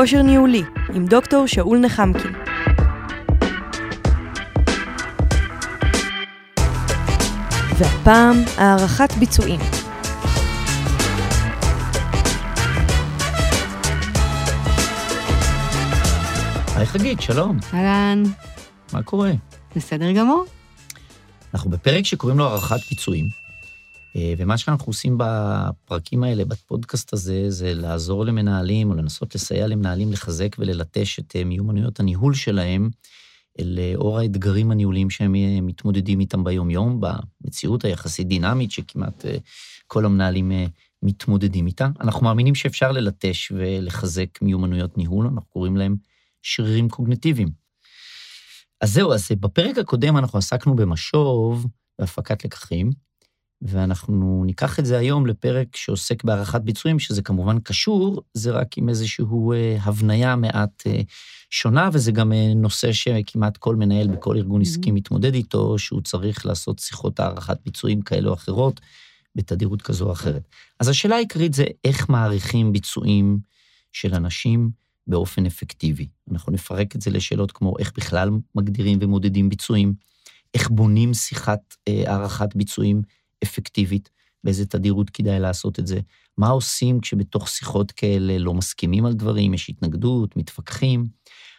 כושר ניהולי עם דוקטור שאול נחמקין. והפעם הערכת ביצועים. היי חגית, שלום. אהלן, מה קורה? בסדר גמור. אנחנו בפרק שקוראים לו הערכת ביצועים, ומה שאנחנו עושים בפרקים האלה, בפודקאסט הזה, זה לעזור למנהלים, או לנסות לסייע למנהלים לחזק וללטש את אה, מיומנויות הניהול שלהם, לאור האתגרים הניהוליים שהם אה, מתמודדים איתם ביום-יום, במציאות היחסית דינמית שכמעט כל המנהלים מתמודדים איתה. אנחנו מאמינים שאפשר ללטש ולחזק מיומנויות ניהול, אנחנו קוראים להם שרירים קוגנטיביים. אז זהו, אז בפרק הקודם אנחנו עסקנו במשוב, בהפקת לקחים, ואנחנו ניקח את זה היום לפרק שעוסק בהערכת ביצועים, שזה כמובן קשור, זה רק עם איזושהי אה, הבניה מעט אה, שונה, וזה גם אה, נושא שכמעט כל מנהל בכל ארגון עסקי מתמודד איתו, שהוא צריך לעשות שיחות הערכת ביצועים כאלה או אחרות, בתדירות כזו או אחרת. אז השאלה העיקרית זה איך מעריכים ביצועים של אנשים באופן אפקטיבי. אנחנו נפרק את זה לשאלות כמו איך בכלל מגדירים ומודדים ביצועים, איך בונים שיחת אה, הערכת ביצועים אפקטיבית, באיזה תדירות כדאי לעשות את זה, מה עושים כשבתוך שיחות כאלה לא מסכימים על דברים, יש התנגדות, מתווכחים,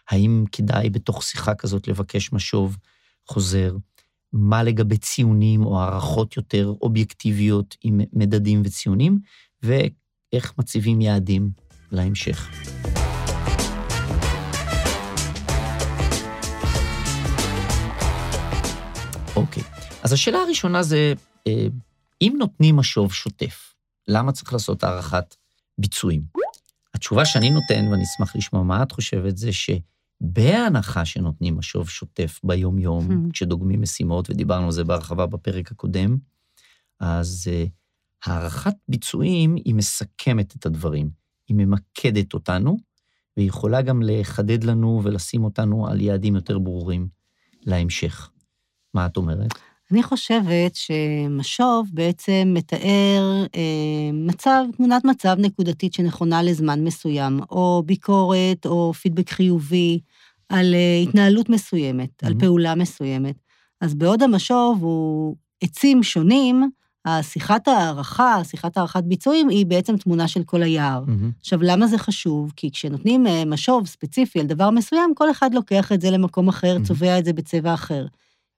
האם כדאי בתוך שיחה כזאת לבקש משוב? חוזר, מה לגבי ציונים או הערכות יותר אובייקטיביות עם מדדים וציונים, ואיך מציבים יעדים להמשך. אוקיי, אז השאלה הראשונה זה, אם נותנים משוב שוטף, למה צריך לעשות הערכת ביצועים? התשובה שאני נותן, ואני אשמח לשמוע מה את חושבת, זה שבהנחה שנותנים משוב שוטף ביום-יום, hmm. כשדוגמים משימות, ודיברנו על זה בהרחבה בפרק הקודם, אז uh, הערכת ביצועים היא מסכמת את הדברים, היא ממקדת אותנו, והיא יכולה גם לחדד לנו ולשים אותנו על יעדים יותר ברורים להמשך. מה את אומרת? אני חושבת שמשוב בעצם מתאר אה, מצב, תמונת מצב נקודתית שנכונה לזמן מסוים, או ביקורת או פידבק חיובי על אה, התנהלות מסוימת, mm-hmm. על פעולה מסוימת. אז בעוד המשוב הוא עצים שונים, השיחת הערכה, שיחת הערכת ביצועים, היא בעצם תמונה של כל היער. Mm-hmm. עכשיו, למה זה חשוב? כי כשנותנים אה, משוב ספציפי על דבר מסוים, כל אחד לוקח את זה למקום אחר, mm-hmm. צובע את זה בצבע אחר.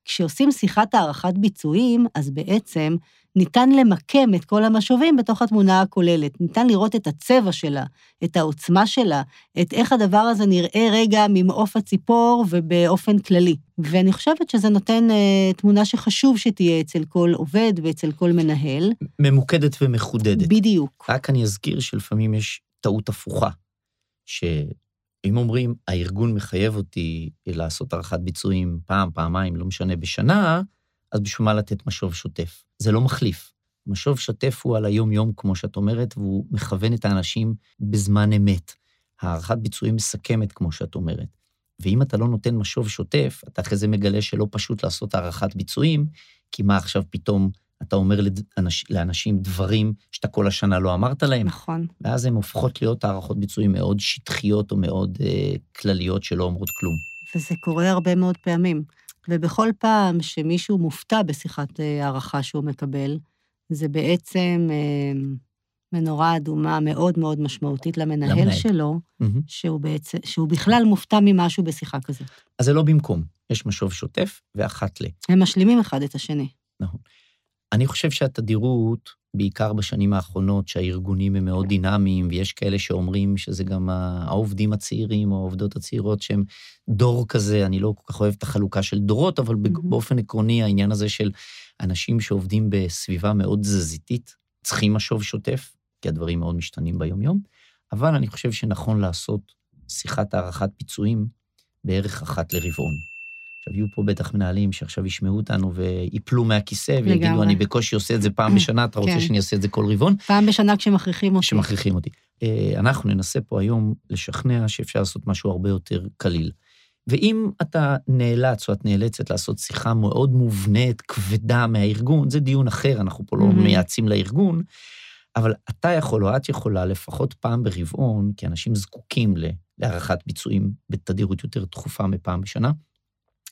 כשעושים שיחת הערכת ביצועים, אז בעצם ניתן למקם את כל המשובים בתוך התמונה הכוללת. ניתן לראות את הצבע שלה, את העוצמה שלה, את איך הדבר הזה נראה רגע ממעוף הציפור ובאופן כללי. ואני חושבת שזה נותן אה, תמונה שחשוב שתהיה אצל כל עובד ואצל כל מנהל. ממוקדת ומחודדת. בדיוק. רק אני אזכיר שלפעמים יש טעות הפוכה, ש... אם אומרים, הארגון מחייב אותי לעשות הערכת ביצועים פעם, פעמיים, לא משנה, בשנה, אז בשביל מה לתת משוב שוטף? זה לא מחליף. משוב שוטף הוא על היום-יום, כמו שאת אומרת, והוא מכוון את האנשים בזמן אמת. הערכת ביצועים מסכמת, כמו שאת אומרת. ואם אתה לא נותן משוב שוטף, אתה אחרי זה מגלה שלא פשוט לעשות הערכת ביצועים, כי מה עכשיו פתאום אתה אומר לאנש, לאנשים דברים שאתה כל השנה לא אמרת להם. נכון. ואז הן הופכות להיות הערכות ביצועים מאוד שטחיות או מאוד אה, כלליות שלא אומרות כלום. וזה קורה הרבה מאוד פעמים. ובכל פעם שמישהו מופתע בשיחת אה, הערכה שהוא מקבל, זה בעצם אה, מנורה אדומה מאוד מאוד משמעותית למנהל, למנהל. שלו, mm-hmm. שהוא, בעצם, שהוא בכלל מופתע ממשהו בשיחה כזאת. אז זה לא במקום, יש משוב שוטף ואחת ל. הם משלימים אחד את השני. נכון. אני חושב שהתדירות, בעיקר בשנים האחרונות, שהארגונים הם מאוד דינמיים, ויש כאלה שאומרים שזה גם העובדים הצעירים או העובדות הצעירות שהם דור כזה, אני לא כל כך אוהב את החלוקה של דורות, אבל mm-hmm. באופן עקרוני העניין הזה של אנשים שעובדים בסביבה מאוד תזזיתית, צריכים משוב שוטף, כי הדברים מאוד משתנים ביום-יום, אבל אני חושב שנכון לעשות שיחת הערכת פיצויים בערך אחת לרבעון. עכשיו, יהיו פה בטח מנהלים שעכשיו ישמעו אותנו ויפלו מהכיסא ויגידו, לגמרי. אני בקושי עושה את זה פעם בשנה, אתה רוצה כן. שאני אעשה את זה כל רבעון? פעם בשנה כשמכריחים אותי. כשמכריחים אותי. אה, אנחנו ננסה פה היום לשכנע שאפשר לעשות משהו הרבה יותר קליל. ואם אתה נאלץ או את נאלצת לעשות שיחה מאוד מובנית, כבדה מהארגון, זה דיון אחר, אנחנו פה לא מייעצים לארגון, אבל אתה יכול או את יכולה לפחות פעם ברבעון, כי אנשים זקוקים להערכת ביצועים בתדירות יותר תכופה מפעם בשנה,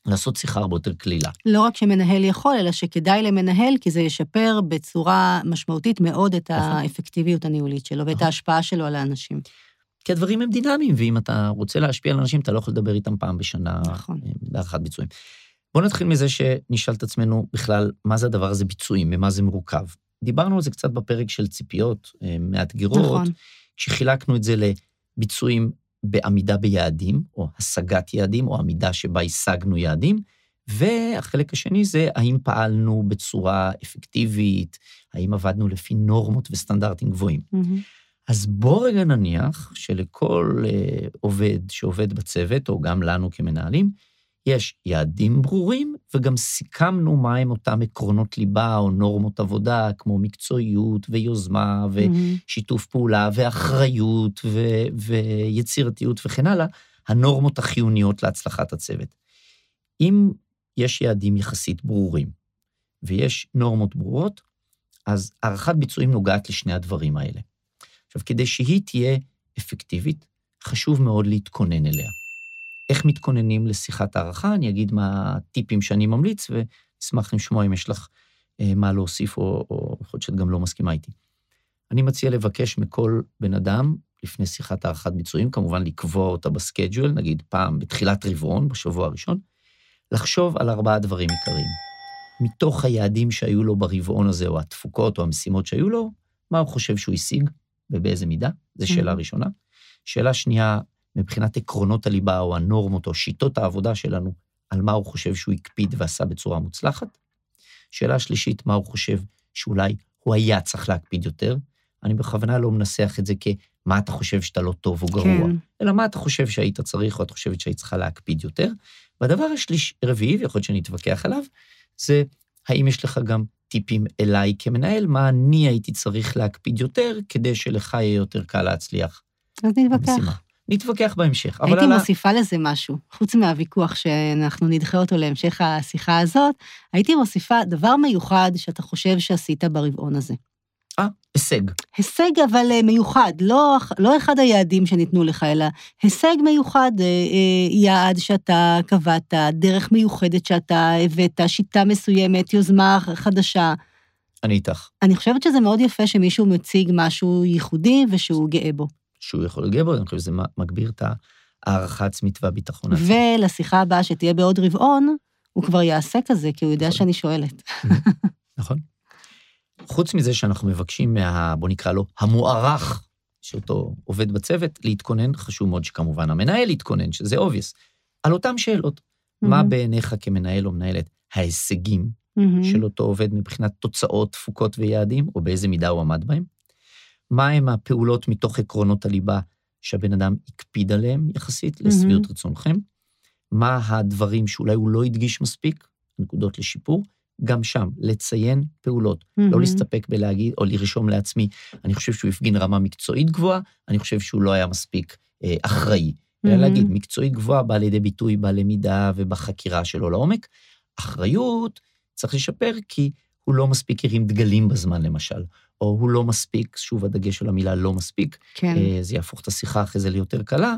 לעשות שיחה הרבה יותר קלילה. לא רק שמנהל יכול, אלא שכדאי למנהל, כי זה ישפר בצורה משמעותית מאוד את נכון. האפקטיביות הניהולית שלו ואת נכון. ההשפעה שלו על האנשים. כי הדברים הם דינמיים, ואם אתה רוצה להשפיע על אנשים, אתה לא יכול לדבר איתם פעם בשנה נכון. בהערכת ביצועים. בואו נתחיל מזה שנשאל את עצמנו בכלל, מה זה הדבר הזה ביצועים, ממה זה מורכב. דיברנו על זה קצת בפרק של ציפיות אה, מאתגרות, נכון. כשחילקנו את זה לביצועים בעמידה ביעדים, או השגת יעדים, או עמידה שבה השגנו יעדים, והחלק השני זה האם פעלנו בצורה אפקטיבית, האם עבדנו לפי נורמות וסטנדרטים גבוהים. Mm-hmm. אז בוא רגע נניח שלכל אה, עובד שעובד בצוות, או גם לנו כמנהלים, יש יעדים ברורים, וגם סיכמנו מהם אותם עקרונות ליבה או נורמות עבודה, כמו מקצועיות ויוזמה ושיתוף פעולה ואחריות ו- ויצירתיות וכן הלאה, הנורמות החיוניות להצלחת הצוות. אם יש יעדים יחסית ברורים ויש נורמות ברורות, אז הערכת ביצועים נוגעת לשני הדברים האלה. עכשיו, כדי שהיא תהיה אפקטיבית, חשוב מאוד להתכונן אליה. איך מתכוננים לשיחת הערכה, אני אגיד מה הטיפים שאני ממליץ, ואשמח לשמוע אם יש לך אה, מה להוסיף, או, או יכול להיות שאת גם לא מסכימה איתי. אני מציע לבקש מכל בן אדם, לפני שיחת הערכת ביצועים, כמובן לקבוע אותה בסקייג'ואל, נגיד פעם בתחילת רבעון, בשבוע הראשון, לחשוב על ארבעה דברים עיקריים. מתוך היעדים שהיו לו ברבעון הזה, או התפוקות או המשימות שהיו לו, מה הוא חושב שהוא השיג ובאיזה מידה? זו שאלה. ראשונה. שאלה שנייה, מבחינת עקרונות הליבה או הנורמות או שיטות העבודה שלנו, על מה הוא חושב שהוא הקפיד ועשה בצורה מוצלחת. שאלה שלישית, מה הוא חושב שאולי הוא היה צריך להקפיד יותר. אני בכוונה לא מנסח את זה כמה אתה חושב שאתה לא טוב או גרוע, כן. אלא מה אתה חושב שהיית צריך או את חושבת שהיית צריכה להקפיד יותר. והדבר השליש, רביעי, ויכול להיות שאני אתווכח עליו, זה האם יש לך גם טיפים אליי כמנהל, מה אני הייתי צריך להקפיד יותר כדי שלך יהיה יותר קל להצליח. אז נתווכח. נתווכח בהמשך. הייתי מוסיפה לזה משהו, חוץ מהוויכוח שאנחנו נדחה אותו להמשך השיחה הזאת, הייתי מוסיפה דבר מיוחד שאתה חושב שעשית ברבעון הזה. אה, הישג. הישג אבל אה, מיוחד, לא, לא אחד היעדים שניתנו לך, אלא הישג מיוחד, אה, אה, יעד שאתה קבעת, דרך מיוחדת שאתה הבאת, שיטה מסוימת, יוזמה חדשה. אני איתך. אני חושבת שזה מאוד יפה שמישהו מציג משהו ייחודי ושהוא גאה בו. שהוא יכול לגע בו, אני חושב שזה מגביר את הערכה עצמית והביטחון העצמי. ולשיחה הבאה שתהיה בעוד רבעון, הוא כבר יעשה כזה, כי הוא יודע נכון. שאני שואלת. נכון. חוץ מזה שאנחנו מבקשים מה, בוא נקרא לו, המוערך, שאותו עובד בצוות, להתכונן, חשוב מאוד שכמובן המנהל יתכונן, שזה obvious, על אותן שאלות. מה בעיניך כמנהל או מנהלת ההישגים של אותו עובד מבחינת תוצאות, תפוקות ויעדים, או באיזה מידה הוא עמד בהם? מהם הפעולות מתוך עקרונות הליבה שהבן אדם הקפיד עליהם יחסית לשביעות mm-hmm. רצונכם, מה הדברים שאולי הוא לא הדגיש מספיק, נקודות לשיפור, גם שם, לציין פעולות, mm-hmm. לא להסתפק בלהגיד, או לרשום לעצמי, אני חושב שהוא הפגין רמה מקצועית גבוהה, אני חושב שהוא לא היה מספיק אה, אחראי. אלא mm-hmm. להגיד, מקצועית גבוהה באה לידי ביטוי בלמידה ובחקירה שלו לעומק. אחריות צריך לשפר כי הוא לא מספיק הרים דגלים בזמן, למשל, או הוא לא מספיק, שוב הדגש של המילה לא מספיק, כן. אה, זה יהפוך את השיחה אחרי זה ליותר קלה,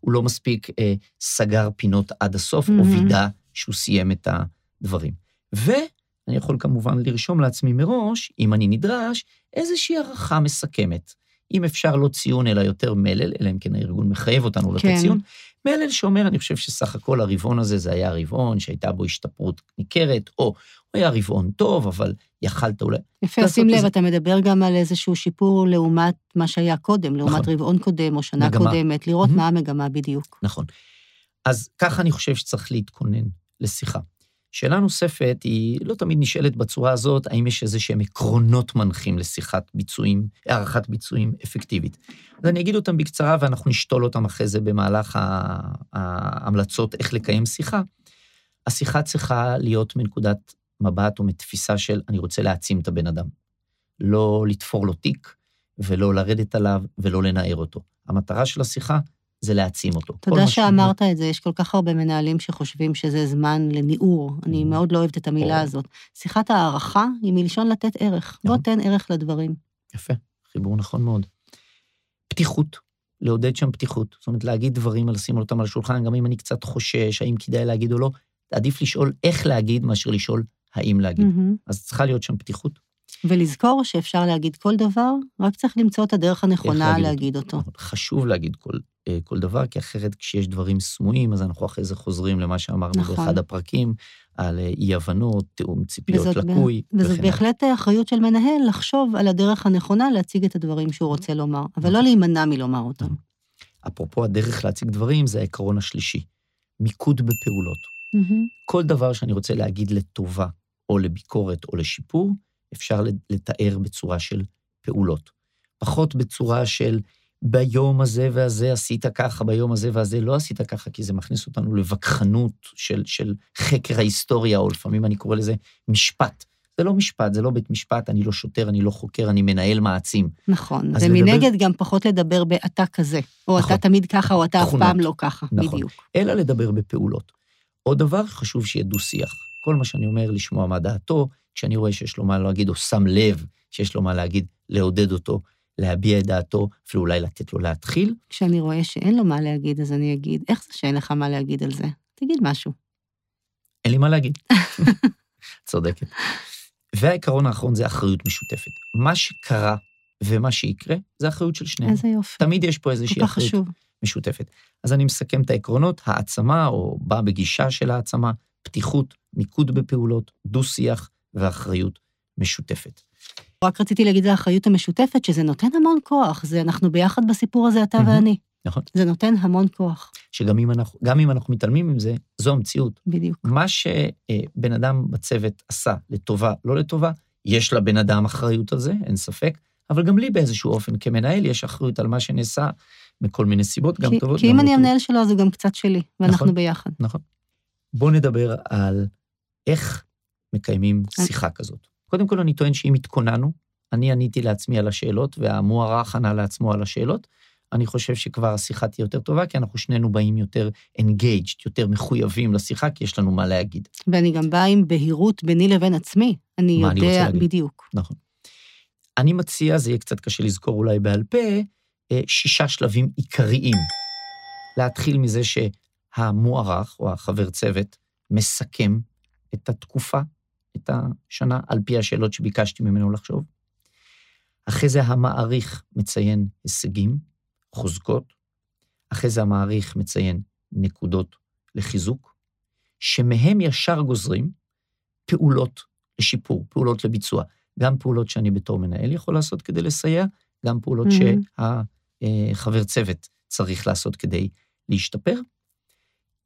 הוא לא מספיק אה, סגר פינות עד הסוף, mm-hmm. או וידא שהוא סיים את הדברים. ואני יכול כמובן לרשום לעצמי מראש, אם אני נדרש, איזושהי הערכה מסכמת. אם אפשר לא ציון אלא יותר מלל, אלא אם כן הארגון מחייב אותנו לתת כן. ציון, מלל שאומר, אני חושב שסך הכל הרבעון הזה זה היה רבעון שהייתה בו השתפרות ניכרת, או היה רבעון טוב, אבל יכלת אולי... יפה, שים לב, אתה מדבר גם על איזשהו שיפור לעומת מה שהיה קודם, לעומת נכון. רבעון קודם או שנה מגמה. קודמת, לראות mm-hmm. מה המגמה בדיוק. נכון. אז ככה אני חושב שצריך להתכונן לשיחה. שאלה נוספת היא לא תמיד נשאלת בצורה הזאת, האם יש איזה שהם עקרונות מנחים לשיחת ביצועים, הערכת ביצועים אפקטיבית. אז אני אגיד אותם בקצרה ואנחנו נשתול אותם אחרי זה במהלך ההמלצות איך לקיים שיחה. השיחה צריכה להיות מנקודת מבט או מתפיסה של אני רוצה להעצים את הבן אדם. לא לתפור לו תיק ולא לרדת עליו ולא לנער אותו. המטרה של השיחה זה להעצים אותו. תודה שאמרת את זה, יש כל כך הרבה מנהלים שחושבים שזה זמן לניעור, אני mm-hmm. מאוד לא אוהבת את המילה הזאת. שיחת הערכה היא מלשון לתת ערך, בוא נכון. תן ערך לדברים. יפה, חיבור נכון מאוד. פתיחות, לעודד שם פתיחות. זאת אומרת, להגיד דברים, לשים אותם על השולחן, גם אם אני קצת חושש, האם כדאי להגיד או לא, עדיף לשאול איך להגיד מאשר לשאול האם להגיד. מהמם. אז צריכה להיות שם פתיחות. ולזכור שאפשר להגיד כל דבר, רק צריך למצוא את הדרך הנכונה להגיד להגיד אותו. אבל חשוב להגיד כל, אה, כל דבר, כי אחרת כשיש דברים סמויים, אז אנחנו אחרי זה חוזרים למה שאמרנו נכון. באחד הפרקים, על אה, אי-הבנות, תיאום ציפיות וזאת לקוי. וזאת. בהחלט אחריות של מנהל לחשוב על הדרך הנכונה להציג את הדברים שהוא רוצה לומר, אבל לא להימנע מלומר אותם. אפרופו הדרך להציג דברים, זה העיקרון השלישי, מיקוד בפעולות. כל דבר שאני רוצה להגיד לטובה, או לביקורת, או לשיפור, אפשר לתאר בצורה של פעולות. פחות בצורה של ביום הזה והזה עשית ככה, ביום הזה והזה לא עשית ככה, כי זה מכניס אותנו לווכחנות של, של חקר ההיסטוריה, או לפעמים אני קורא לזה משפט. זה לא משפט, זה לא בית משפט, אני לא שוטר, אני לא חוקר, אני מנהל מעצים. נכון, ומנגד לדבר- גם פחות לדבר ב"אתה כזה", או נכון. "אתה תמיד ככה", או "אתה אף תכונות. פעם לא ככה", נכון. בדיוק. אלא לדבר בפעולות. עוד דבר, חשוב שיהיה דו-שיח. כל מה שאני אומר, לשמוע מה דעתו, כשאני רואה שיש לו מה להגיד, או שם לב שיש לו מה להגיד, לעודד אותו, להביע את דעתו, אפילו אולי לתת לו להתחיל. כשאני רואה שאין לו מה להגיד, אז אני אגיד, איך זה שאין לך מה להגיד על זה? תגיד משהו. אין לי מה להגיד. צודקת. והעיקרון האחרון זה אחריות משותפת. מה שקרה ומה שיקרה, זה אחריות של שנינו. איזה יופי. תמיד יש פה איזושהי אחריות חשוב. משותפת. אז אני מסכם את העקרונות, העצמה, או בא בגישה של העצמה, פתיחות, מיקוד בפעולות, דו-שיח ואחריות משותפת. רק רציתי להגיד על האחריות המשותפת, שזה נותן המון כוח. זה, אנחנו ביחד בסיפור הזה, אתה. ואני. נכון. זה נותן המון כוח, שגם אם אנחנו, אם אנחנו מתעלמים מזה, זו המציאות. בדיוק. מה שבן אדם בצוות עשה לטובה, לא לטובה, יש לבן אדם אחריות על זה, אין ספק, אבל גם לי באיזשהו אופן כמנהל יש אחריות על מה שנעשה מכל מיני סיבות, גם כי, טובות, כי אם לא אני. המנהל שלו, אז הוא גם קצת שלי, ואנחנו נכון. ביחד. נכון. בואו נדבר על איך מקיימים שיחה כזאת. קודם כל, אני טוען שאם התכוננו, אני עניתי לעצמי על השאלות, והמוערך ענה לעצמו על השאלות, אני חושב שכבר השיחה תהיה יותר טובה, כי אנחנו שנינו באים יותר engaged, יותר מחויבים לשיחה, כי יש לנו מה להגיד. ואני גם באה עם בהירות ביני לבין עצמי. אני אני רוצה יודע, להגיד. בדיוק. נכון. אני מציע, זה יהיה קצת קשה לזכור אולי בעל פה, אה, שישה שלבים עיקריים. להתחיל מזה שהמוערך, או החבר צוות, מסכם את התקופה, את השנה, על פי השאלות שביקשתי ממנו לחשוב. אחרי זה המעריך מציין הישגים, חוזקות. אחרי זה המעריך מציין נקודות לחיזוק, שמהם ישר גוזרים פעולות לשיפור, פעולות לביצוע. גם פעולות שאני בתור מנהל יכול לעשות כדי לסייע, גם פעולות Mhm. שהחבר צוות צריך לעשות כדי להשתפר.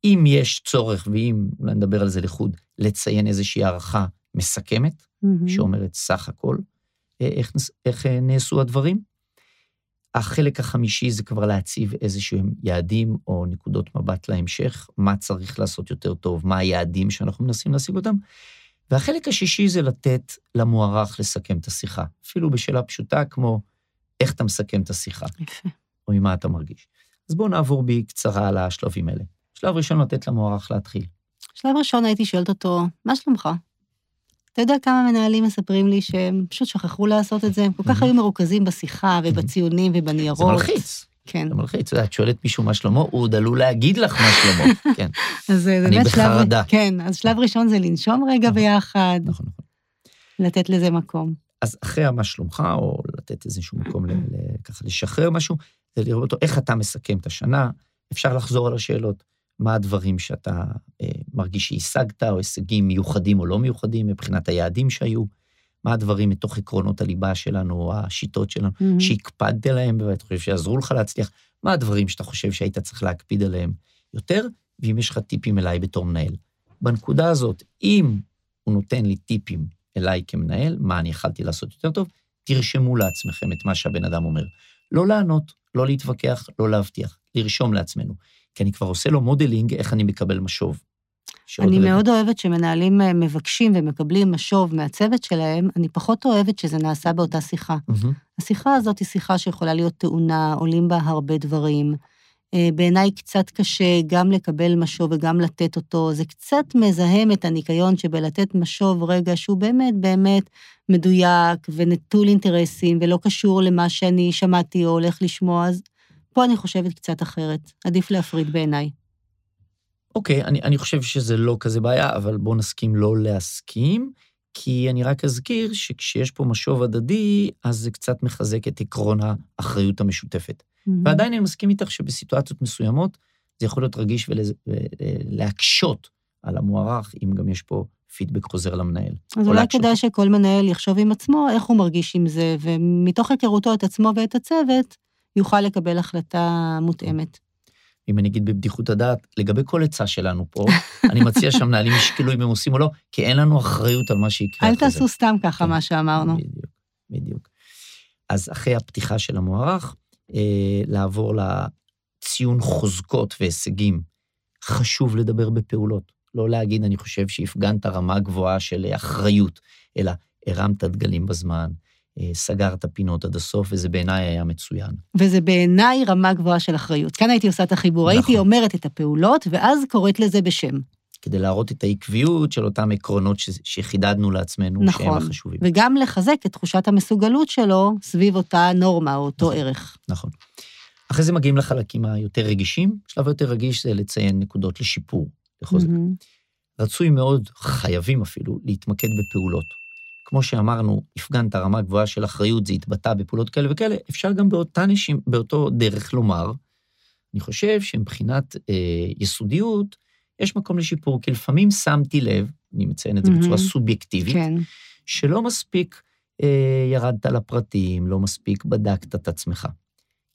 אם יש צורך, ואם, אולי נדבר על זה לחוד, לציין איזושהי הערכה מסכמת, מהמם. שאומרת סך הכל, אה, איך, איך אה, נעשו הדברים. החלק החמישי זה כבר להציב איזשהם יעדים או נקודות מבט להמשך, מה צריך לעשות יותר טוב, מה היעדים שאנחנו מנסים להשיג אותם. והחלק השישי זה לתת למוערך לסכם את השיחה, אפילו בשאלה פשוטה כמו איך אתה מסכם את השיחה, יפה. או ממה אתה מרגיש. אז בואו נעבור בקצרה על השלבים האלה. שלב ראשון, לתת למוערך להתחיל. שלב ראשון הייתי שואלת אותו, מה שלומך? אתה יודע כמה מנהלים מספרים לי שהם פשוט שכחו לעשות את זה? הם כל כך. היו מרוכזים בשיחה ובציונים זה ובניירות. מלחיץ, כן. זה מלחיץ. את שואלת מישהו מה שלמה, הוא עוד עלול להגיד לך מה שלמה. כן, אז זה אני באמת שלב... בחרדה. כן, אז שלב ראשון זה לנשום רגע נכון. ביחד, נכון, נכון. לתת לזה מקום. אז אחרי המה שלומך, או לתת איזשהו מקום ככה לשחרר משהו, זה לראות אותו, איך אתה מסכם את השנה, אפשר לחזור על השאלות, מה הדברים שאתה אה, מרגיש שהשגת, או הישגים מיוחדים או לא מיוחדים מבחינת היעדים שהיו, מה הדברים מתוך עקרונות הליבה שלנו, או השיטות שלנו, מהמם. שהקפדת עליהם ואתה חושב שיעזרו לך להצליח, מה הדברים שאתה חושב שהיית צריך להקפיד עליהם יותר, ואם יש לך טיפים אליי בתור מנהל. בנקודה הזאת, אם הוא נותן לי טיפים אליי כמנהל, מה אני יכלתי לעשות יותר טוב, תרשמו לעצמכם את מה שהבן אדם אומר. לא לענות, לא להתווכח, לא להבטיח, לרשום לעצמנו. כי אני כבר עושה לו modeling איך אני מקבל משוב. אני רגע- מאוד אוהבת שמנהלים אה, מבקשים ומקבלים משוב מהצוות שלהם, אני פחות אוהבת שזה נעשה באותה שיחה. מהמם, השיחה הזאת היא שיחה שיכולה להיות טעונה, עולים בה הרבה דברים. אה, בעיניי קצת קשה גם לקבל משוב וגם לתת אותו. זה קצת מזהם את הניקיון שבלתת משוב רגע שהוא באמת באמת מדויק ונטול אינטרסים ולא קשור למה שאני שמעתי או הולך לשמוע, אז פה אני חושבת קצת אחרת. עדיף להפריד בעיניי. אוקיי, אני, אני חושב שזה לא כזה בעיה, אבל בואו נסכים לא להסכים, כי אני רק אזכיר שכשיש פה משוב הדדי, אז זה קצת מחזק את עקרון האחריות המשותפת. Mm-hmm. ועדיין אני מסכים איתך שבסיטואציות מסוימות זה יכול להיות רגיש ולהקשות על המוערך, אם גם יש פה פידבק חוזר למנהל. אז או אולי. כדאי שכל מנהל יחשוב עם עצמו איך הוא מרגיש עם זה, ומתוך היכרותו את עצמו ואת הצוות, יוכל לקבל החלטה מותאמת. אם אני אגיד בבדיחות הדעת, לגבי כל עצה שלנו פה, אני מציע שהמנהלים ישקלו אם הם עושים או לא, כי אין לנו אחריות על מה שיקרה אל אחרי זה. תעשו סתם ככה כן. מה שאמרנו. בדיוק, בדיוק. אז אחרי הפתיחה של המוערך, אה, לעבור לציון חוזקות והישגים. חשוב לדבר בפעולות. לא להגיד, אני חושב שהפגנת רמה גבוהה של אחריות, אלא הרמת דגלים בזמן, אה, סגרת פינות עד הסוף, וזה בעיניי היה מצוין. וזה בעיניי רמה גבוהה של אחריות. כאן הייתי עושה את החיבור, נכון. הייתי אומרת את הפעולות, ואז קוראת לזה בשם. כדי להראות את העקביות של אותם עקרונות ש- שחידדנו לעצמנו, שהם נכון. החשובים. וגם לחזק את תחושת המסוגלות שלו סביב אותה נורמה או אותו נכון. ערך. נכון. אחרי זה מגיעים לחלקים היותר רגישים. שלב היותר רגיש זה לציין נקודות לשיפור, לחוזק. מהמם. רצוי מאוד, חייבים אפילו, להתמקד בפעולות. כמו שאמרנו, הפגנת רמה גבוהה של אחריות, זה התבטא בפעולות כאלה וכאלה, אפשר גם באותה נשימה, באותו דרך לומר, אני חושב שמבחינת אה, יסודיות, יש מקום לשיפור, כי לפעמים שמתי לב, אני מציין את זה בצורה מהמם. סובייקטיבית, כן, שלא מספיק אה, ירדת לפרטים, לא מספיק בדקת את עצמך.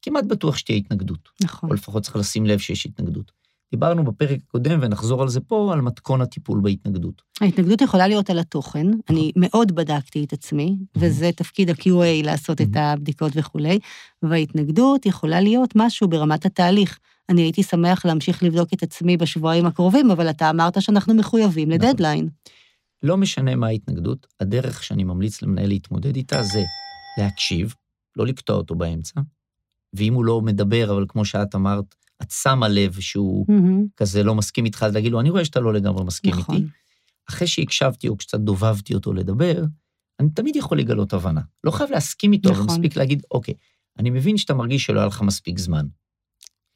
כמעט בטוח שתהיה התנגדות, נכון. או לפחות צריך לשים לב שיש התנגדות. דיברנו בפרק הקודם, ונחזור על זה פה, על מתכון הטיפול בהתנגדות. ההתנגדות יכולה להיות על התוכן. אני מאוד בדקתי את עצמי, וזה תפקיד ה-QA לעשות את הבדיקות וכולי, וההתנגדות יכולה להיות משהו ברמת התהליך. אני הייתי שמח להמשיך לבדוק את עצמי בשבועיים הקרובים, אבל אתה אמרת שאנחנו מחויבים נכון. לדדליין. לא משנה מה ההתנגדות, הדרך שאני ממליץ למנהל להתמודד איתה זה להקשיב, לא לקטוע אותו באמצע, ואם הוא לא מדבר, אבל כמו שאת אמרת, את שמה לב שהוא מהמם. כזה לא מסכים איתך, אז להגיד לו, אני רואה שאתה לא לגמרי מסכים נכון. איתי. אחרי שהקשבתי או קצת דובבתי אותו לדבר, אני תמיד יכול לגלות הבנה. לא חייב להסכים איתו, אבל נכון. מספיק להגיד, אוקיי, אני מבין שאתה מרגיש שלא היה לך מספיק זמן.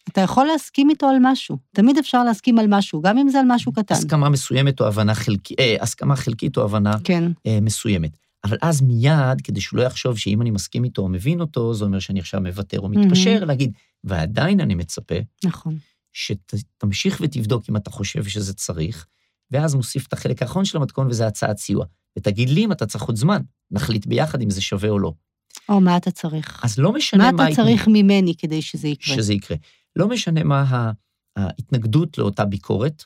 אתה יכול להסכים איתו על משהו. תמיד אפשר להסכים על משהו, גם אם זה על משהו קטן. הסכמה מסוימת או הבנה חלקית, אה, הסכמה חלקית או הבנה כן, אה, מסוימת. אבל אז מיד, כדי שהוא לא יחשוב שאם אני מסכים איתו או מבין אותו, זה אומר שאני עכשיו מוותר או מתפשר, להגיד, ועדיין אני מצפה נכון. שתמשיך ותבדוק אם אתה חושב שזה צריך, ואז מוסיף את החלק האחרון של המתכון, וזה הצעת סיוע. ותגיד לי אם אתה צריך עוד זמן, נחליט ביחד אם זה שווה או לא. או מה אתה צריך? אז לא משנה מה מה... אתה צריך ממני כדי שזה יקרה? שזה יקרה. לא משנה מה ההתנגדות לאותה ביקורת,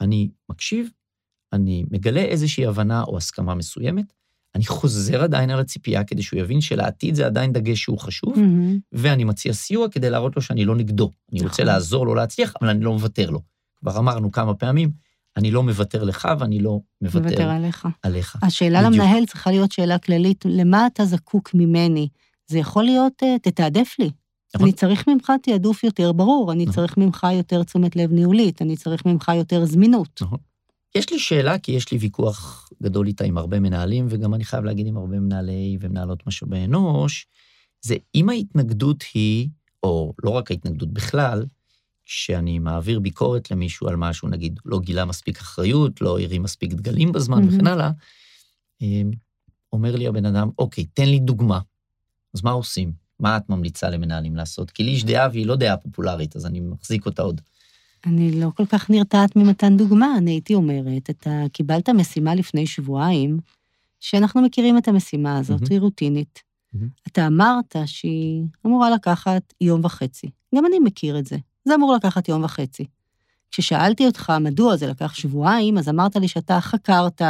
אני מקשיב, אני מגלה איזושהי הבנה או הסכמה מסוימת, אני חוזר עדיין על הציפייה כדי שהוא יבין שלעתיד זה עדיין דגש שהוא חשוב, מהמם. ואני מציע סיוע כדי להראות לו שאני לא נגדו. אני רוצה נכון. לעזור לו להצליח, אבל אני לא מוותר לו. כבר אמרנו כמה פעמים, אני לא מוותר לך ואני לא מוותר מוותר עליך. עליך. השאלה בדיוק. למנהל צריכה להיות שאלה כללית, למה אתה זקוק ממני? זה יכול להיות, אה, תתעדף לי. נכון. אני צריך ממך תעדוף יותר ברור, אני נכון. צריך ממך יותר תשומת לב ניהולית, אני צריך ממך יותר זמינות. נכון. יש לי שאלה, כי יש לי ויכוח גדול איתה עם הרבה מנהלים, וגם אני חייב להגיד עם הרבה מנהלי ומנהלות משאבי אנוש, זה אם ההתנגדות היא, או לא רק ההתנגדות בכלל, כשאני מעביר ביקורת למישהו על משהו, נגיד, לא גילה מספיק אחריות, לא הרים מספיק דגלים בזמן מהמם. וכן הלאה, אמ, אומר לי הבן אדם, אוקיי, תן לי דוגמה. אז מה עושים? מה את ממליצה למנהלים לעשות? כי לי יש דעה והיא לא דעה פופולרית, אז אני מחזיק אותה עוד. אני לא כל כך נרתעת ממתן דוגמה, אני הייתי אומרת, אתה קיבלת משימה לפני שבועיים, שאנחנו מכירים את המשימה הזאת, מהמם. היא רוטינית. מהמם. אתה אמרת שהיא אמורה לקחת יום וחצי. גם אני מכיר את זה. זה אמור לקחת יום וחצי. כששאלתי אותך מדוע זה לקח שבועיים, אז אמרת לי שאתה חקרת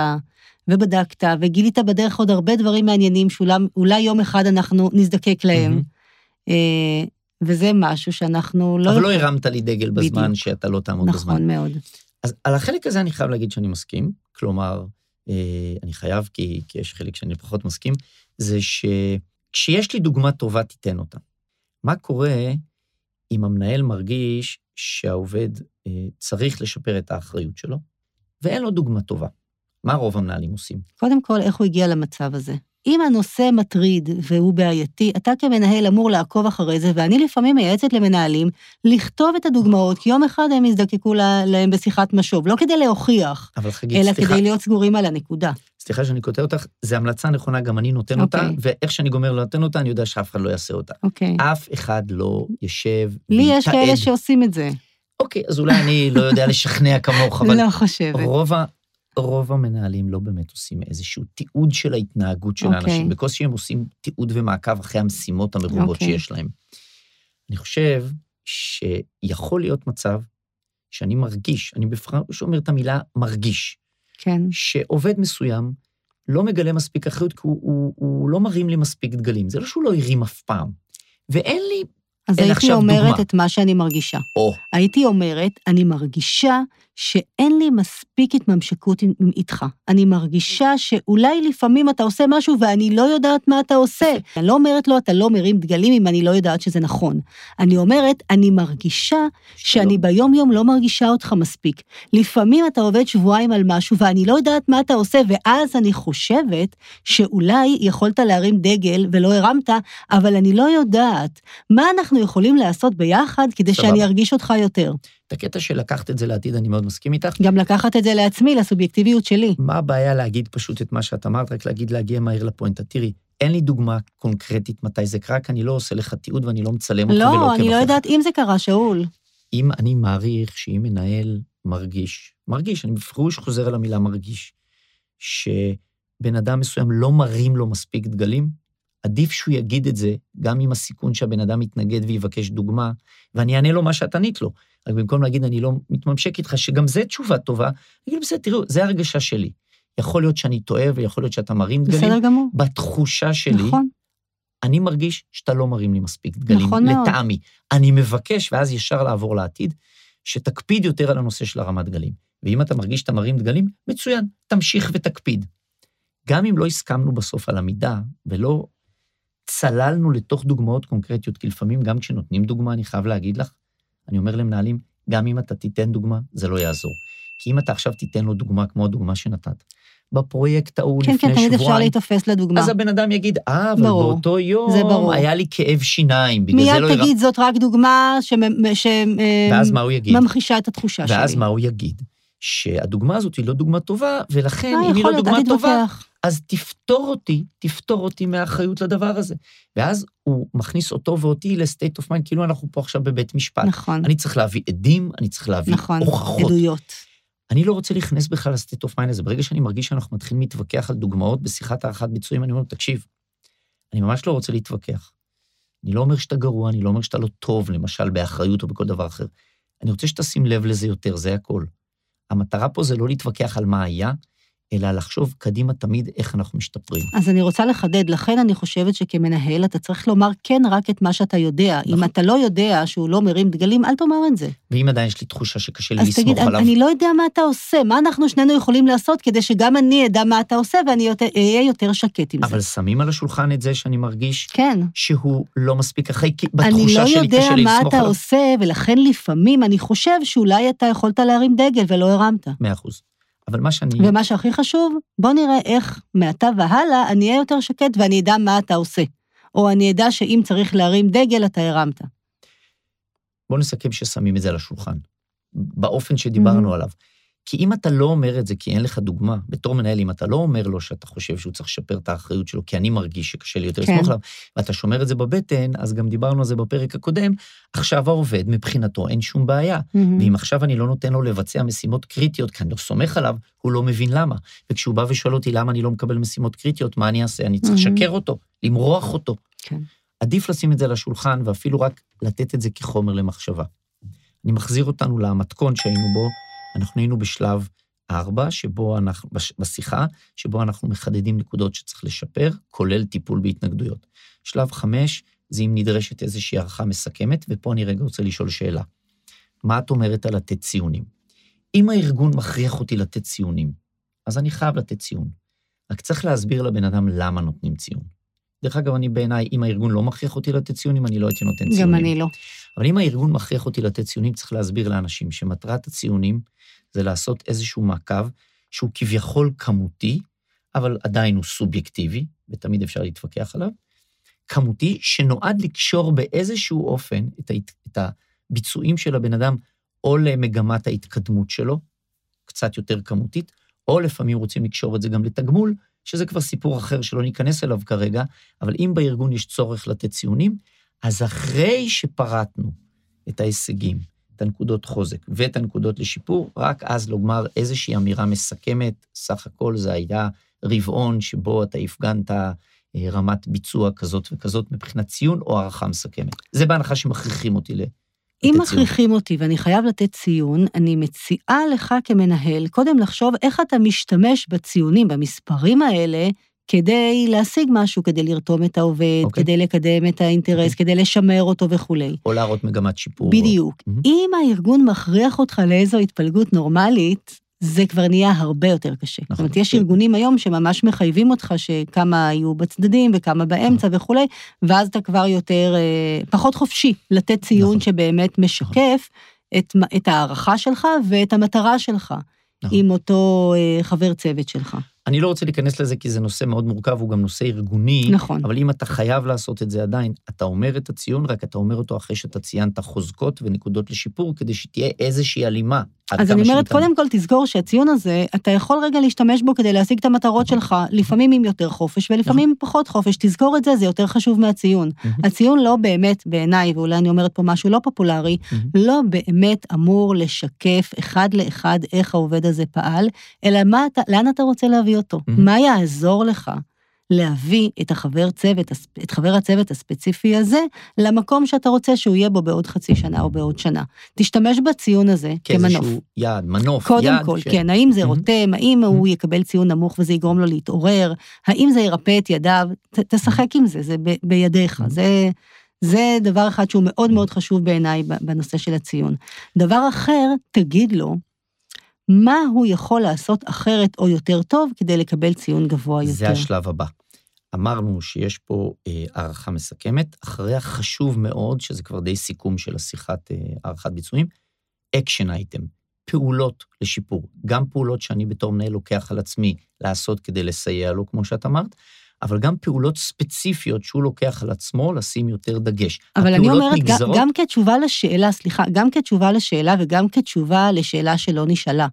ובדקת וגילית בדרך עוד הרבה דברים מעניינים שאולי יום אחד אנחנו נזדקק להם. מהמם. וזה משהו שאנחנו לא... אבל לא הרמת לי דגל בזמן בדיוק. שאתה לא תעמוד בזמן. נכון מאוד. אז על החלק הזה אני חייב להגיד שאני מסכים, כלומר, אה, אני חייב, כי, כי יש חלק שאני פחות מסכים, זה שכשיש לי דוגמה טובה, תיתן אותה. מה קורה אם המנהל מרגיש שהעובד אה, צריך לשפר את האחריות שלו, ואין לו דוגמה טובה. מה רוב המנהלים עושים? קודם כל, איך הוא הגיע למצב הזה? אם הנושא מטריד והוא בעייתי, אתה כמנהל אמור לעקוב אחרי זה, ואני לפעמים מייעצת למנהלים לכתוב את הדוגמאות, כי יום אחד הם יזדקקו להם בשיחת משוב, לא כדי להוכיח, אבל חגית, אלא סליחה, כדי להיות סגורים על הנקודה. סליחה שאני קוטע אותך, זו המלצה נכונה, גם אני נותן אותה, אוקיי. ואיך שאני גומר לתת אותה, אני יודע שאף אחד לא יעשה אותה. אוקיי. אף אחד לא ישב לי יש ויתעד. כאלה שעושים את זה. אוקיי, אז אולי אני לא יודע לשכנע כמוך, אבל לא חושבת. רוב, רוב המנהלים לא באמת עושים איזשהו תיעוד של ההתנהגות של אוקיי. האנשים, בקושי הם עושים תיעוד ומעקב אחרי המשימות המרובות אוקיי. שיש להם. אני חושב שיכול להיות מצב שאני מרגיש, אני בפרש אומר את המילה מרגיש, כן. שעובד מסוים לא מגלה מספיק אחריות, כי הוא, הוא, הוא לא מרים לי מספיק דגלים. זה לא שהוא לא הרים אף פעם. ואין לי, אז הייתי אומרת דוגמה. את מה שאני מרגישה. או, הייתי אומרת, אני מרגישה שאין לי מספיק התממשקות עם- איתך. אני מרגישה שאולי לפעמים אתה עושה משהו ואני לא יודעת מה אתה עושה. אני לא אומרת לו, אתה לא מרים דגלים אם אני לא יודעת שזה נכון. אני אומרת, אני מרגישה שאני ביום-יום לא מרגישה אותך מספיק. לפעמים אתה עובד שבועיים על משהו ואני לא יודעת מה אתה עושה, ואז אני חושבת שאולי יכולת להרים דגל ולא הרמת, אבל אני לא יודעת. מה אנחנו יכולים לעשות ביחד כדי סבבה. שאני ארגיש אותך יותר? את הקטע של לקחת את זה לעתיד, אני מאוד מסכים איתך. גם לקחת את זה לעצמי, לסובייקטיביות שלי. מה הבעיה להגיד פשוט את מה שאת אמרת, רק להגיד, להגיע מהר לפואנטה. תראי, אין לי דוגמה קונקרטית מתי זה קרה, כי אני לא עושה לך תיעוד ואני לא מצלם אותך ולא עוקב לא, אני לא. יודעת אם זה קרה, שאול. אם אני מעריך שאם מנהל מרגיש, מרגיש, אני בפירוש חוזר על המילה מרגיש, שבן אדם מסוים לא מרים לו מספיק דגלים, עדיף שהוא יגיד את זה, גם עם הסיכון שהבן אדם יתנגד ויבקש דוגמה, ואני אענה לו מה שאת ענית לו. רק במקום להגיד, אני לא מתממשק איתך, שגם זו תשובה טובה, אני אגיד, בסדר, תראו, זו הרגשה שלי. יכול להיות שאני טועה ויכול להיות שאתה מרים דגלים. בסדר גמור. בתחושה שלי, נכון. אני מרגיש שאתה לא מרים לי מספיק דגלים, נכון. לטעמי. אני מבקש, ואז ישר לעבור לעתיד, שתקפיד יותר על הנושא של הרמת דגלים. ואם אתה מרגיש שאתה מרים דגלים, מצוין, תמשיך ותקפיד. גם אם לא הסכמנו בסוף על המידה, ולא צללנו לתוך דוגמאות קונקרטיות, כי לפעמים גם כשנותנים דוגמה, אני חייב להגיד לך, אני אומר למנהלים, גם אם אתה תיתן דוגמה, זה לא יעזור. כי אם אתה עכשיו תיתן לו דוגמה כמו הדוגמה שנתת, בפרויקט ההוא כן, לפני כן, תמיד אפשר שבועיים, להיתפס לדוגמה. אז הבן אדם יגיד, אה, אבל ברור. באותו יום זה ברור. היה לי כאב שיניים, בגלל זה מיד לא הרמתי. תגיד, זאת רק דוגמה ואז? שממחישה את התחושה שלי. ואז מה הוא יגיד? שהדוגמה הזאת היא לא דוגמה טובה, ולכן אה, אם היא לא דוגמה טובה. אז תפטור אותי, תפטור אותי מהאחריות לדבר הזה. ואז הוא מכניס אותו ואותי ל state of mind, כאילו אנחנו פה עכשיו בבית משפט. נכון, אני צריך להביא עדים, אני צריך להביא נכון, הוכחות. עדויות. אני לא רוצה להיכנס בכלל ל state of mind הזה. ברגע שאני מרגיש שאנחנו מתחילים להתווכח על דוגמאות בשיחת הערכת ביצועים, אני אומר, לו, תקשיב, אני ממש לא רוצה להתווכח. אני לא אומר שאתה גרוע, אני לא אומר שאתה לא טוב, למשל באחריות או בכל דבר אחר. אני רוצה שתשים לב לזה יותר, זה הכל. המטרה פה זה לא להתווכח על מה היה, אלא לחשוב קדימה תמיד איך אנחנו משתפרים. אז אני רוצה לחדד, לכן אני חושבת שכמנהל אתה צריך לומר כן רק את מה שאתה יודע. אם נכון. אתה לא יודע שהוא לא מרים דגלים, אל תאמר את זה. ואם עדיין יש לי תחושה שקשה לי אז לסמוך תגיד, עליו, אני, אני לא יודע מה אתה עושה, מה אנחנו שנינו יכולים לעשות כדי שגם אני אדע מה אתה עושה ואני יותר- אהיה יותר שקט עם אבל זה. שמים על השולחן את זה שאני מרגיש כן. שהוא לא מספיק אחראי, כי אני בתחושה לא שלי יודע קשה לי מה לסמוך אתה עליו. עושה, ולכן לפעמים אני חושב שאולי אתה יכולת להרים דגל ולא הרמת. מאה אחוז. אבל מה שאני... ומה שהכי חשוב, בוא נראה איך מעתה והלאה אני אהיה יותר שקט ואני אדע מה אתה עושה. או אני אדע שאם צריך להרים דגל, אתה הרמת. בוא נסכם ששמים את זה על השולחן, באופן שדיברנו מהמם. עליו. כי אם אתה לא אומר את זה כי אין לך דוגמה, בתור מנהל, אם אתה לא אומר לו שאתה חושב שהוא צריך לשפר את האחריות שלו, כי אני מרגיש שקשה לי יותר כן. לסמוך עליו, ואתה שומר את זה בבטן, אז גם דיברנו על זה בפרק הקודם, עכשיו העובד, מבחינתו אין שום בעיה. ואם עכשיו אני לא נותן לו לבצע משימות קריטיות, כי אני לא סומך עליו, הוא לא מבין למה. וכשהוא בא ושואל אותי למה אני לא מקבל משימות קריטיות, מה אני אעשה? אני צריך. לשקר אותו, למרוח אותו. כן. עדיף לשים את זה על השולחן, ואפילו רק לתת את זה כחומר למחשבה. אני מחזיר אותנו למתכון שהיינו בו, אנחנו היינו בשלב ארבע, שבו אנחנו, בש- בשיחה, שבו אנחנו מחדדים נקודות שצריך לשפר, כולל טיפול בהתנגדויות. שלב חמש, זה אם נדרשת איזושהי הערכה מסכמת, ופה אני רגע רוצה לשאול שאלה. מה את אומרת על לתת ציונים? אם הארגון מכריח אותי לתת ציונים, אז אני חייב לתת ציון. רק צריך להסביר לבן אדם למה נותנים ציון. דרך אגב, אני בעיניי, אם הארגון לא מכריח אותי לתת ציונים, אני לא הייתי נותן ציונים. גם אני לא. אבל אם הארגון מכריח אותי לתת ציונים, צריך להסביר לאנשים שמטרת הציונים זה לעשות איזשהו מעקב שהוא כביכול כמותי, אבל עדיין הוא סובייקטיבי, ותמיד אפשר להתווכח עליו, כמותי, שנועד לקשור באיזשהו אופן את, ההת... את הביצועים של הבן אדם או למגמת ההתקדמות שלו, קצת יותר כמותית, או לפעמים רוצים לקשור את זה גם לתגמול, שזה כבר סיפור אחר שלא ניכנס אליו כרגע, אבל אם בארגון יש צורך לתת ציונים, אז אחרי שפרטנו את ההישגים, את הנקודות חוזק ואת הנקודות לשיפור, רק אז לומר איזושהי אמירה מסכמת, סך הכל זה היה רבעון שבו אתה הפגנת אה, רמת ביצוע כזאת וכזאת מבחינת ציון או הערכה מסכמת. זה בהנחה שמכריחים אותי ל... אם מכריחים אותי ואני חייב לתת ציון, אני מציעה לך כמנהל קודם לחשוב איך אתה משתמש בציונים, במספרים האלה, כדי להשיג משהו, כדי לרתום את העובד, אוקיי. כדי לקדם את האינטרס, אוקיי. כדי לשמר אותו וכולי. או להראות מגמת שיפור. בדיוק. מהמם. אם הארגון מכריח אותך לאיזו התפלגות נורמלית, זה כבר נהיה הרבה יותר קשה. זאת אומרת, יש כן. ארגונים היום שממש מחייבים אותך שכמה יהיו בצדדים וכמה באמצע וכולי, ואז אתה כבר יותר, אה, פחות חופשי לתת ציון נכון. שבאמת משקף את, מ- את ההערכה שלך ואת המטרה שלך נכון. עם אותו אה, חבר צוות שלך. אני לא רוצה להיכנס לזה כי זה נושא מאוד מורכב, הוא גם נושא ארגוני. נכון. אבל אם אתה חייב לעשות את זה עדיין, אתה אומר את הציון, רק אתה אומר אותו אחרי שאתה ציינת חוזקות ונקודות לשיפור, כדי שתהיה איזושהי הלימה. אז אני אומרת. קודם כל תזכור שהציון הזה, אתה יכול רגע להשתמש בו כדי להשיג את המטרות נכון. שלך, לפעמים עם יותר חופש ולפעמים פחות חופש. תזכור את זה, זה יותר חשוב מהציון. הציון לא באמת, בעיניי, ואולי אני אומרת פה משהו לא פופולרי. לא באמת אמור לשקף אחד לאחד איך העובד הזה פעל, אלא אתה, לאן אתה רוצה להביא אותו. מה יעזור לך להביא את החבר צוות, את חבר הצוות הספציפי הזה למקום שאתה רוצה שהוא יהיה בו בעוד חצי שנה או בעוד שנה. תשתמש בציון הזה כמנוף. כאיזשהו יעד, מנוף, קודם יעד. כל, ש- כן, האם זה מהמם. רותם, האם הוא יקבל ציון נמוך וזה יגרום לו להתעורר, האם זה ירפא את ידיו, ת, תשחק עם זה, זה ב, בידיך. מהמם. זה, זה דבר אחד שהוא מאוד מאוד חשוב בעיניי בנושא של הציון. דבר אחר, תגיד לו, מה הוא יכול לעשות אחרת או יותר טוב כדי לקבל ציון גבוה יותר. זה השלב הבא. אמרנו שיש פה אה, הערכה מסכמת, אחריה חשוב מאוד, שזה כבר די סיכום של השיחת אה, הערכת ביצועים, action item, פעולות לשיפור. גם פעולות שאני בתור מנהל לוקח על עצמי לעשות כדי לסייע לו, כמו שאת אמרת, אבל גם פעולות ספציפיות שהוא לוקח על עצמו לשים יותר דגש. אבל אני אומרת, גם, נגזרות- גם כתשובה לשאלה, סליחה, גם כתשובה לשאלה וגם כתשובה לשאלה שלא נשאלה.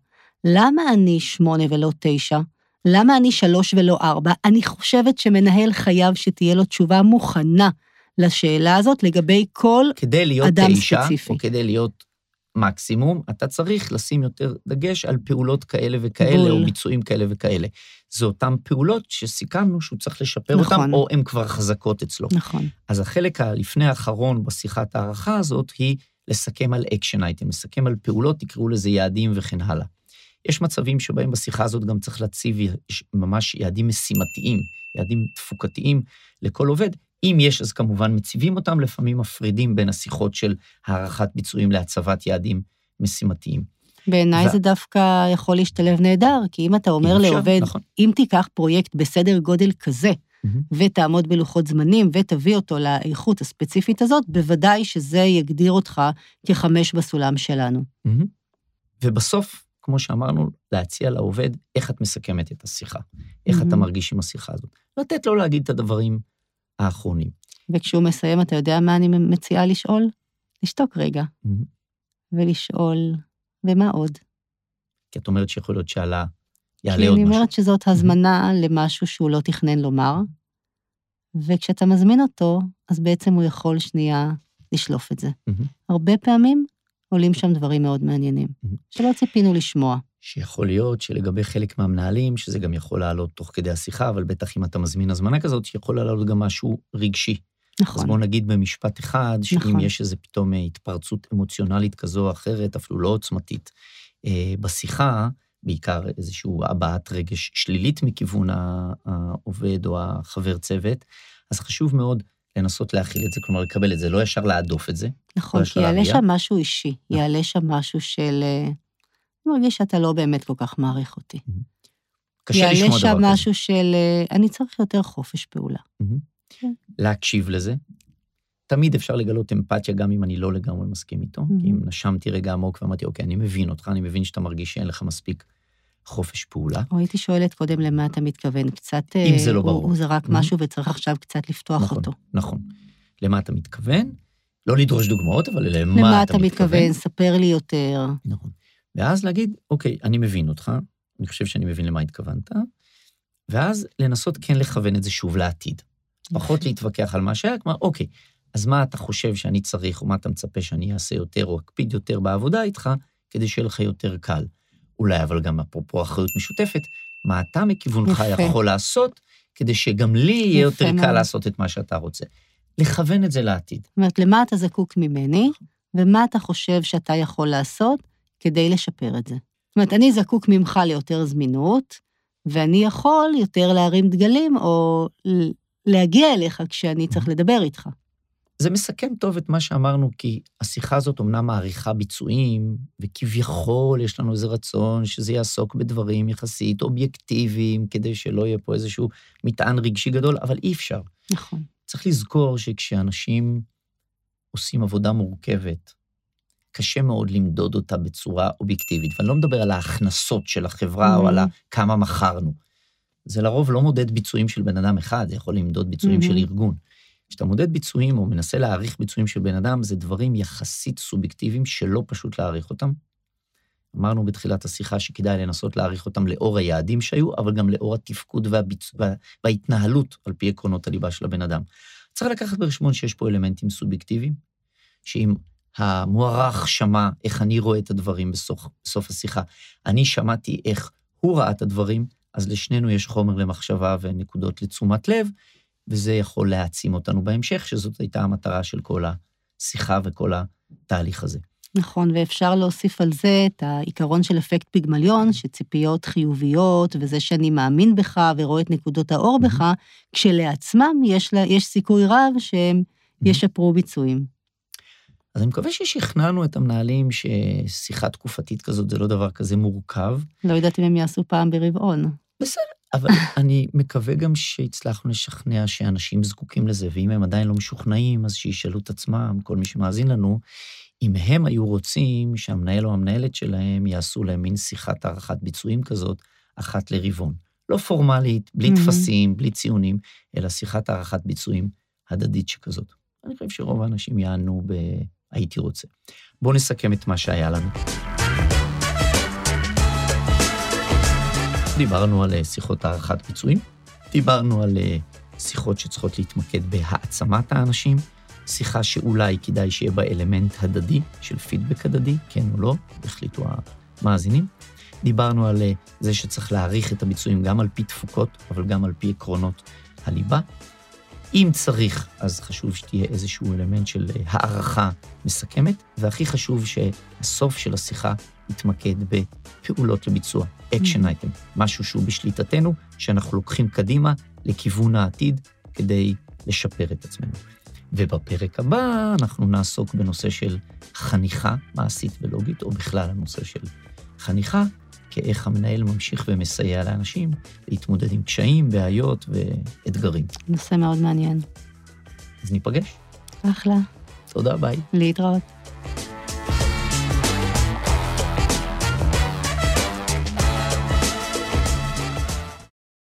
למה אני שמונה ולא תשע? למה אני שלוש ולא ארבע? אני חושבת שמנהל חייב שתהיה לו תשובה מוכנה לשאלה הזאת לגבי כל... כדי להיות אדם תשע, ספציפי. או כדי להיות מקסימום, אתה צריך לשים יותר דגש על פעולות כאלה וכאלה, בול. או ביצועים כאלה וכאלה. זה אותן פעולות שסיכמנו שהוא צריך לשפר נכון. אותן, או הן כבר חזקות אצלו. נכון. אז החלק הלפני האחרון בשיחת ההערכה הזאת היא לסכם על action item, לסכם על פעולות, תקראו לזה יעדים וכן הלאה. יש מצבים שבהם בשיחה הזאת גם צריך להציב ממש יעדים משימתיים, יעדים תפוקתיים לכל עובד. אם יש, אז כמובן מציבים אותם, לפעמים מפרידים בין השיחות של הערכת ביצועים להצבת יעדים משימתיים. בעיניי ו- זה דווקא יכול להשתלב נהדר, כי אם אתה אומר אם לעובד, נכון. אם תיקח פרויקט בסדר גודל כזה, מהמם. ותעמוד בלוחות זמנים ותביא אותו לאיכות הספציפית הזאת, בוודאי שזה יגדיר אותך כחמש בסולם שלנו. מהמם. ובסוף, כמו שאמרנו, להציע לעובד איך את מסכמת את השיחה, איך אתה מהמם. מרגיש עם השיחה הזאת. לתת לו להגיד את הדברים האחרונים. וכשהוא מסיים, אתה יודע מה אני מציעה לשאול? לשתוק רגע, מהמם. ולשאול, ומה עוד? כי את אומרת שיכול להיות שעלה, יעלה כי עוד אני משהו. אומרת שזאת הזמנה למשהו שהוא לא תכנן לומר, וכשאתה מזמין אותו, אז בעצם הוא יכול שנייה לשלוף את זה. מהמם. הרבה פעמים עולים שם דברים מאוד מעניינים, מהמם. שלא ציפינו לשמוע. שיכול להיות שלגבי חלק מהמנהלים, שזה גם יכול לעלות תוך כדי השיחה, אבל בטח אם אתה מזמין הזמנה כזאת, שיכול לעלות גם משהו רגשי. אז נכון. בואו נגיד במשפט אחד, שאם נכון. יש איזו פתאום אה, התפרצות אמוציונלית כזו או אחרת, אפילו לא עוצמתית, אה, בשיחה, בעיקר איזושהי הבעת רגש שלילית מכיוון העובד או החבר צוות, אז חשוב מאוד לנסות להכיל את זה, כלומר לקבל את זה, לא ישר להדוף את זה. נכון, לא כי יעלה. שם משהו אישי, יעלה שם משהו של... אה, אני מרגיש שאתה לא באמת כל כך מעריך אותי. קשה יעלה לשמוע דבר שם כזה. משהו של אה, אני צריך יותר חופש פעולה. להקשיב לזה, תמיד אפשר לגלות אמפתיה גם אם אני לא לגמרי מסכים איתו. כי אם נשמתי רגע עמוק ואמרתי, אוקיי, אני מבין אותך, אני מבין שאתה מרגיש שאין לך מספיק חופש פעולה. או הייתי שואלת קודם למה אתה מתכוון, קצת... אם אה, זה לא הוא- ברור. הוא זרק Mhm. משהו וצריך עכשיו קצת לפתוח נכון, אותו. נכון. למה אתה מתכוון? לא לדרוש דוגמאות, אבל למה, למה אתה מתכוון? ספר לי יותר. נכון. ואז להגיד, אוקיי, אני מבין אותך, אני חושב שאני מבין למה התכוונת, ואז לנסות כן לכוון את זה שוב לעתיד. פחות להתווכח על מה שהיה, כלומר, אוקיי, אז מה אתה חושב שאני צריך, או מה אתה מצפה שאני אעשה יותר, או אקפיד יותר בעבודה איתך, כדי שיהיה לך יותר קל. אולי, אבל גם אפרופו אחריות משותפת, מה אתה מכיוונך. יכול לעשות, כדי שגם לי יהיה יותר קל. לעשות את מה שאתה רוצה. לכוון את זה לעתיד. זאת אומרת, למה אתה זקוק ממני, ומה אתה חושב שאתה יכול לעשות כדי לשפר את זה. זאת אומרת, אני זקוק ממך ליותר זמינות, ואני יכול יותר להרים דגלים, או להגיע אליך כשאני צריך לדבר איתך. זה מסכם טוב את מה שאמרנו, כי השיחה הזאת אומנם מעריכה ביצועים, וכביכול יש לנו איזה רצון שזה יעסוק בדברים יחסית אובייקטיביים, כדי שלא יהיה פה איזשהו מטען רגשי גדול, אבל אי אפשר. נכון. צריך לזכור שכשאנשים עושים עבודה מורכבת, קשה מאוד למדוד אותה בצורה אובייקטיבית. ואני לא מדבר על ההכנסות של החברה או על ה- כמה מכרנו. זה לרוב לא מודד ביצועים של בן אדם אחד, זה יכול למדוד ביצועים Mhm. של ארגון. כשאתה מודד ביצועים או מנסה להעריך ביצועים של בן אדם, זה דברים יחסית סובייקטיביים שלא פשוט להעריך אותם. אמרנו בתחילת השיחה שכדאי לנסות להעריך אותם לאור היעדים שהיו, אבל גם לאור התפקוד והביצ... וה... וההתנהלות על פי עקרונות הליבה של הבן אדם. צריך לקחת בחשבון שיש פה אלמנטים סובייקטיביים, שאם המוערך שמע איך אני רואה את הדברים בסוף, בסוף השיחה, אני שמעתי איך הוא ראה את הדברים, אז לשנינו יש חומר למחשבה ונקודות לתשומת לב, וזה יכול להעצים אותנו בהמשך, שזאת הייתה המטרה של כל השיחה וכל התהליך הזה. נכון, ואפשר להוסיף על זה את העיקרון של אפקט פיגמליון, שציפיות חיוביות, וזה שאני מאמין בך ורואה את נקודות האור בך, כשלעצמם יש, לה, יש סיכוי רב שהם ישפרו ביצועים. אז אני מקווה ששכנענו את המנהלים ששיחה תקופתית כזאת זה לא דבר כזה מורכב, לא יודעת אם הם יעשו פעם ברבעון. אבל אני מקווה גם שהצלחנו לשכנע שאנשים זקוקים לזה, ואם הם עדיין לא משוכנעים, אז שישאלו את עצמם, כל מי שמאזין לנו, אם הם היו רוצים שהמנהל או המנהלת שלהם יעשו להם מין שיחת הערכת ביצועים כזאת, אחת לרבעון. לא פורמלית, בלי. טפסים, בלי ציונים, אלא שיחת הערכת ביצועים הדדית שכזאת. אני חושב שרוב האנשים יענו ב... הייתי רוצה. בואו נסכם את מה שהיה לנו. דיברנו על אה, שיחות הערכת ביצועים, דיברנו על אה, שיחות שצריכות להתמקד בהעצמת האנשים, שיחה שאולי כדאי שיהיה בה אלמנט הדדי, של פידבק הדדי, כן או לא, החליטו המאזינים. דיברנו על אה, זה שצריך להעריך את הביצועים גם על פי תפוקות, אבל גם על פי עקרונות הליבה. אם צריך, אז חשוב שתהיה איזשהו אלמנט של אה, הערכה מסכמת, והכי חשוב שהסוף של השיחה יתמקד בפעולות לביצוע, action item, משהו שהוא בשליטתנו, שאנחנו לוקחים קדימה לכיוון העתיד כדי לשפר את עצמנו. ובפרק הבא אנחנו נעסוק בנושא של חניכה מעשית ולוגית, או בכלל הנושא של חניכה, כאיך המנהל ממשיך ומסייע לאנשים להתמודד עם קשיים, בעיות ואתגרים. נושא מאוד מעניין. אז ניפגש. אחלה, תודה, ביי. להתראות.